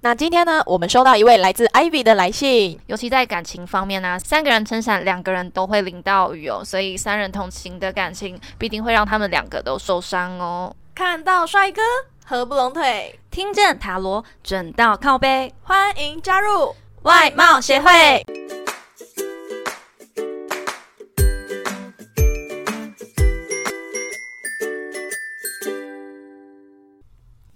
那今天呢，我们收到一位来自 Ivy 的来信，尤其在感情方面呢，三个人撑伞，两个人都会淋到雨哦，所以三人同行的感情必定会让他们两个都受伤哦。看到帅哥合不拢腿，听见塔罗准到靠背，欢迎加入外貌协会。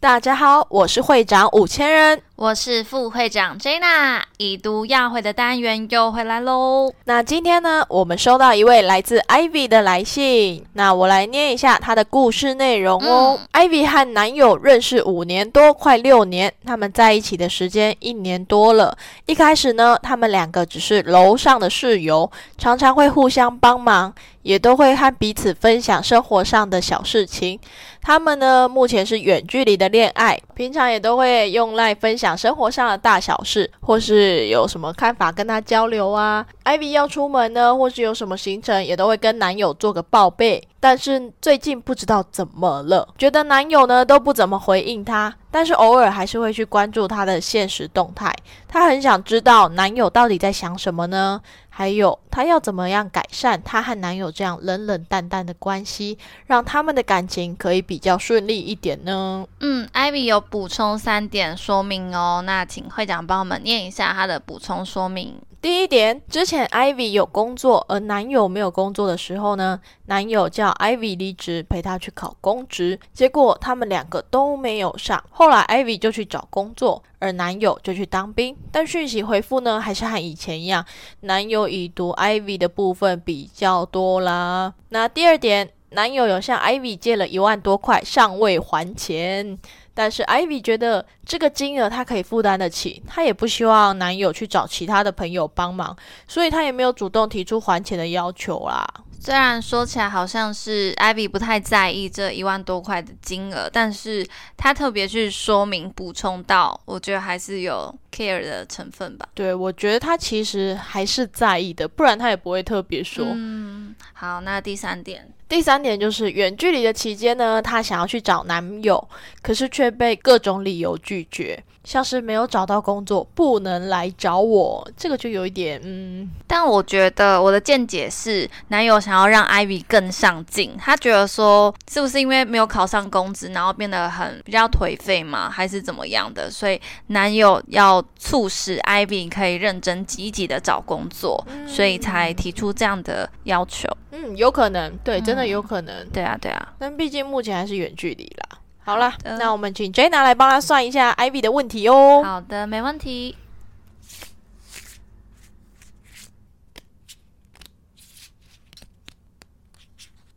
大家好，我是会长五千人，我是副会长 Jenna，已读要会的单元又回来喽。那今天呢，我们收到一位来自 Ivy 的来信，那我来念一下她的故事内容哦。Ivy 和男友认识五年多，快六年，他们在一起的时间一年多了。一开始呢，他们两个只是楼上的室友，常常会互相帮忙，也都会和彼此分享生活上的小事情。他们呢，目前是远距离的恋爱，平常也都会用来分享生活上的大小事，或是有什么看法跟他交流啊。Ivy 要出门呢，或是有什么行程，也都会跟男友做个报备。但是最近不知道怎么了，觉得男友呢都不怎么回应她，但是偶尔还是会去关注她的现实动态。她很想知道男友到底在想什么呢？还有她要怎么样改善她和男友这样冷冷淡淡的关系，让他们的感情可以比较顺利一点呢？嗯，Ivy 有补充三点说明哦，那请会长帮我们念一下他的补充说明。第一点，之前 Ivy 有工作，而男友没有工作的时候呢，男友叫 Ivy 离职陪他去考公职，结果他们两个都没有上。后来 Ivy 就去找工作，而男友就去当兵，但讯息回复呢还是和以前一样，男友已读 Ivy 的部分比较多啦。那第二点，男友有向 Ivy 借了一万多块，尚未还钱。但是 Ivy 觉得这个金额她可以负担得起，她也不希望男友去找其他的朋友帮忙，所以她也没有主动提出还钱的要求啦。虽然说起来好像是艾比不太在意这一万多块的金额，但是他特别去说明补充到，我觉得还是有 care 的成分吧。对，我觉得他其实还是在意的，不然他也不会特别说。嗯，好，那第三点。第三点就是远距离的期间呢，她想要去找男友，可是却被各种理由拒绝，像是没有找到工作，不能来找我，这个就有一点嗯。但我觉得我的见解是，男友想要让 Ivy 更上进，他觉得说是不是因为没有考上公职，然后变得很比较颓废嘛，还是怎么样的？所以男友要促使 Ivy 可以认真积极的找工作，所以才提出这样的要求。嗯，有可能，对，真的有可能。对啊，对啊。但毕竟目前还是远距离啦。好了，那我们请 Jenna 来帮他算一下 Ivy 的问题哦。好的，没问题。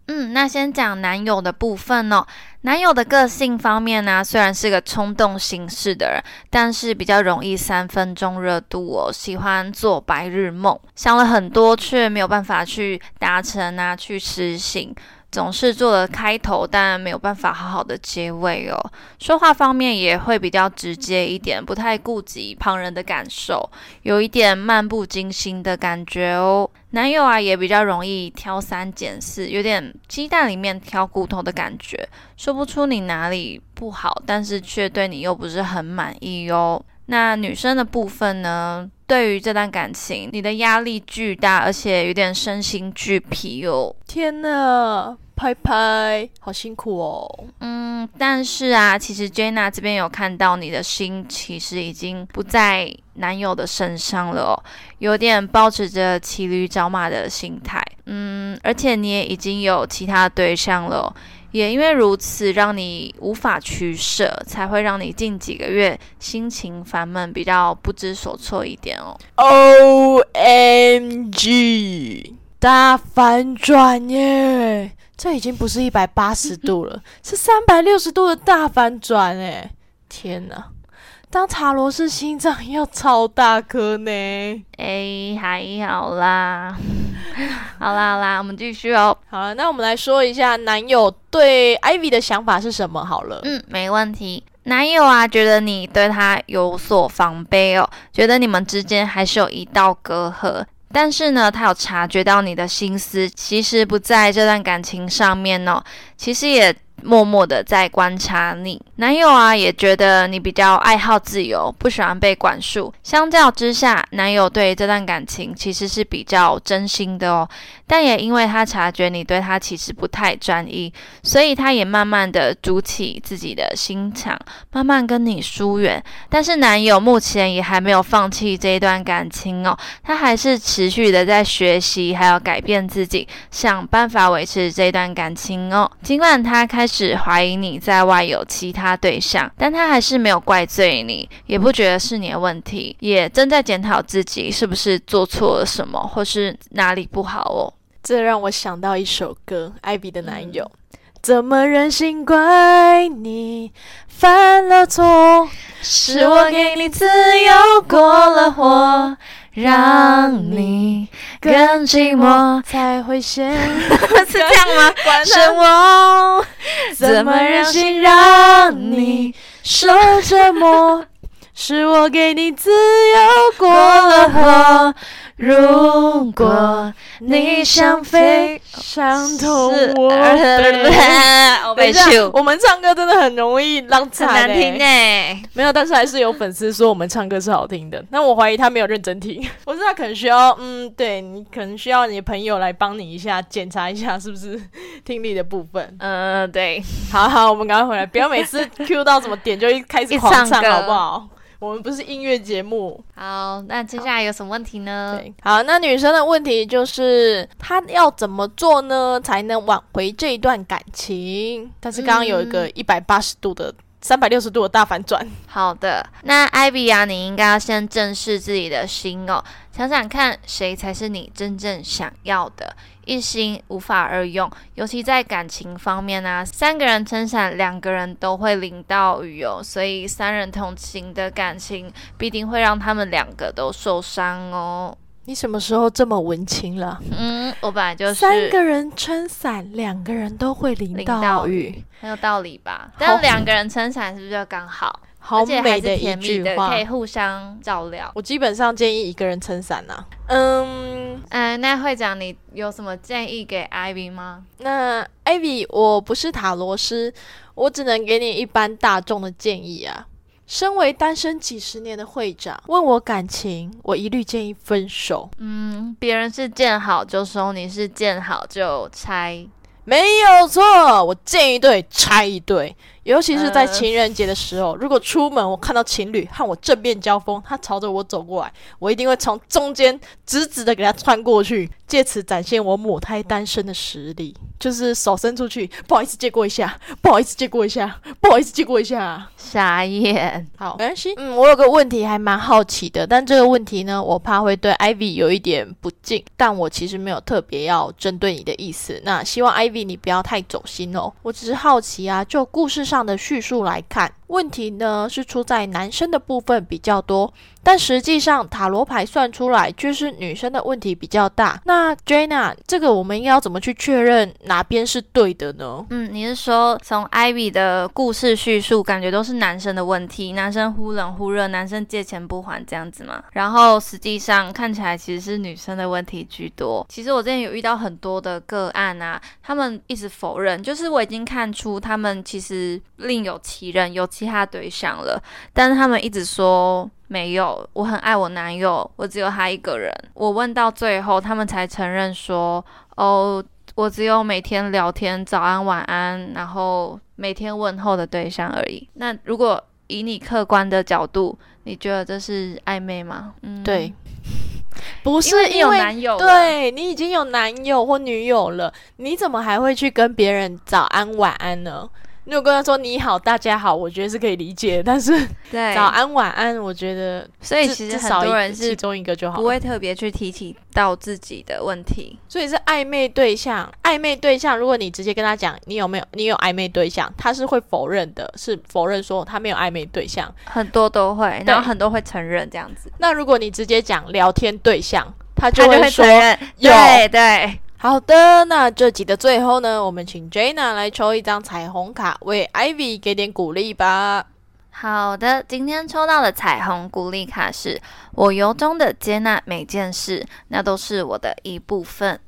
嗯，那先讲男友的部分哦。男友的个性方面呢，虽然是个冲动行事的人，但是比较容易三分钟热度哦，喜欢做白日梦，想了很多却没有办法去达成啊，去实行。总是做了开头，但没有办法好好的结尾哦。说话方面也会比较直接一点，不太顾及旁人的感受，有一点漫不经心的感觉哦。男友啊，也比较容易挑三拣四，有点鸡蛋里面挑骨头的感觉，说不出你哪里不好，但是却对你又不是很满意哟。那女生的部分呢？对于这段感情，你的压力巨大，而且有点身心俱疲哦。天哪！拍拍，好辛苦哦。嗯，但是啊，其实 Jenna 这边有看到你的心，其实已经不在男友的身上了，哦，有点抱持着骑驴找马的心态。嗯，而且你也已经有其他对象了，也因为如此，让你无法取舍，才会让你近几个月心情烦闷，比较不知所措一点哦。O M G，大反转耶！这已经不是一百八十度了，是三百六十度的大反转哎！天哪，当塔罗是心脏要超大颗呢？哎，还好啦，好啦好啦，我们继续哦。好了，那我们来说一下男友对 Ivy 的想法是什么好了。嗯，没问题。男友啊，觉得你对他有所防备哦，觉得你们之间还是有一道隔阂。但是呢，他有察觉到你的心思，其实不在这段感情上面哦，其实也默默的在观察你。男友啊也觉得你比较爱好自由，不喜欢被管束。相较之下，男友对这段感情其实是比较真心的哦。但也因为他察觉你对他其实不太专一，所以他也慢慢的筑起自己的心墙，慢慢跟你疏远。但是男友目前也还没有放弃这一段感情哦，他还是持续的在学习，还要改变自己，想办法维持这段感情哦。尽管他开始怀疑你在外有其他。他对象，但他还是没有怪罪你，也不觉得是你的问题，也正在检讨自己是不是做错了什么，或是哪里不好哦。这让我想到一首歌，艾比的男友，怎么忍心怪你犯了错？是我给你自由过了火。让你更寂寞才会显，是这样吗？是我怎么忍心让你受折磨？是我给你自由过了火。如果你想飞伤痛，我等一下，我们唱歌真的很容易让很难听哎。没有，但是还是有粉丝说我们唱歌是好听的。那我怀疑他没有认真听，我知道可能需要，嗯，对你可能需要你的朋友来帮你一下检查一下是不是听力的部分。嗯，对，好好，我们赶快回来，不要每次 Q 到什么点就一开始狂唱，好不好？我们不是音乐节目。好，那接下来有什么问题呢？对，好，那女生的问题就是，她要怎么做呢，才能挽回这一段感情？但是刚刚有一个一百八十度的、三百六十度的大反转。好的，那艾比啊，你应该要先正视自己的心哦，想想看，谁才是你真正想要的。一心无法二用，尤其在感情方面呢，三个人撑伞，两个人都会淋到雨哦。所以三人同行的感情必定会让他们两个都受伤哦。你什么时候这么文青了？嗯，我本来就是三个人撑伞，两个人都会淋到雨，很有道理吧？但两个人撑伞是不是就刚好？好美的一句话，可以互相照料。我基本上建议一个人撑伞呐。嗯，哎，那会长，你有什么建议给 Ivy 吗？那 Ivy，我不是塔罗师，我只能给你一般大众的建议啊。身为单身几十年的会长，问我感情，我一律建议分手。嗯，别人是见好就收，你是见好就拆，没有错。我见一对拆一对。尤其是在情人节的时候，如果出门我看到情侣和我正面交锋，他朝着我走过来，我一定会从中间直直的给他穿过去，借此展现我母胎单身的实力。就是手伸出去，不好意思借过一下，不好意思借过一下，不好意思借过一下。傻眼，好，没关系。嗯，我有个问题还蛮好奇的，但这个问题呢，我怕会对 Ivy 有一点不敬，但我其实没有特别要针对你的意思。那希望 Ivy 你不要太走心哦，我只是好奇啊，就故事上。上的叙述来看，问题呢是出在男生的部分比较多。但实际上，塔罗牌算出来就是女生的问题比较大。那 Jana，这个我们应该要怎么去确认哪边是对的呢？嗯，你是说从 Ivy 的故事叙述，感觉都是男生的问题，男生忽冷忽热，男生借钱不还这样子吗？然后实际上看起来其实是女生的问题居多。其实我之前有遇到很多的个案啊，他们一直否认，就是我已经看出他们其实另有其人，有其他对象了，但是他们一直说。没有，我很爱我男友，我只有他一个人。我问到最后，他们才承认说：“哦，我只有每天聊天早安晚安，然后每天问候的对象而已。”那如果以你客观的角度，你觉得这是暧昧吗？嗯，对，不是因为男友，对你已经有男友或女友了，你怎么还会去跟别人早安晚安呢？如果跟他说你好，大家好，我觉得是可以理解。但是早安晚安，我觉得所以其实很多人是其中一个就好，不会特别去提起到自己的问题。所以是暧昧对象，暧昧对象，如果你直接跟他讲你有没有你有暧昧对象，他是会否认的，是否认说他没有暧昧对象。很多都会，然后很多会承认这样子。那如果你直接讲聊天对象，他就会说有对。好的，那这集的最后呢，我们请 Jana 来抽一张彩虹卡，为 Ivy 给点鼓励吧。好的，今天抽到的彩虹鼓励卡是我由衷的接纳每件事，那都是我的一部分。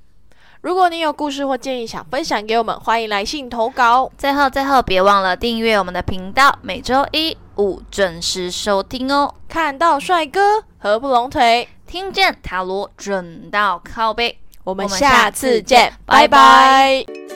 如果你有故事或建议想分享给我们，欢迎来信投稿。最后，最后别忘了订阅我们的频道，每周一五准时收听哦。看到帅哥合不拢腿，听见塔罗准到靠背。我们下次见，拜拜。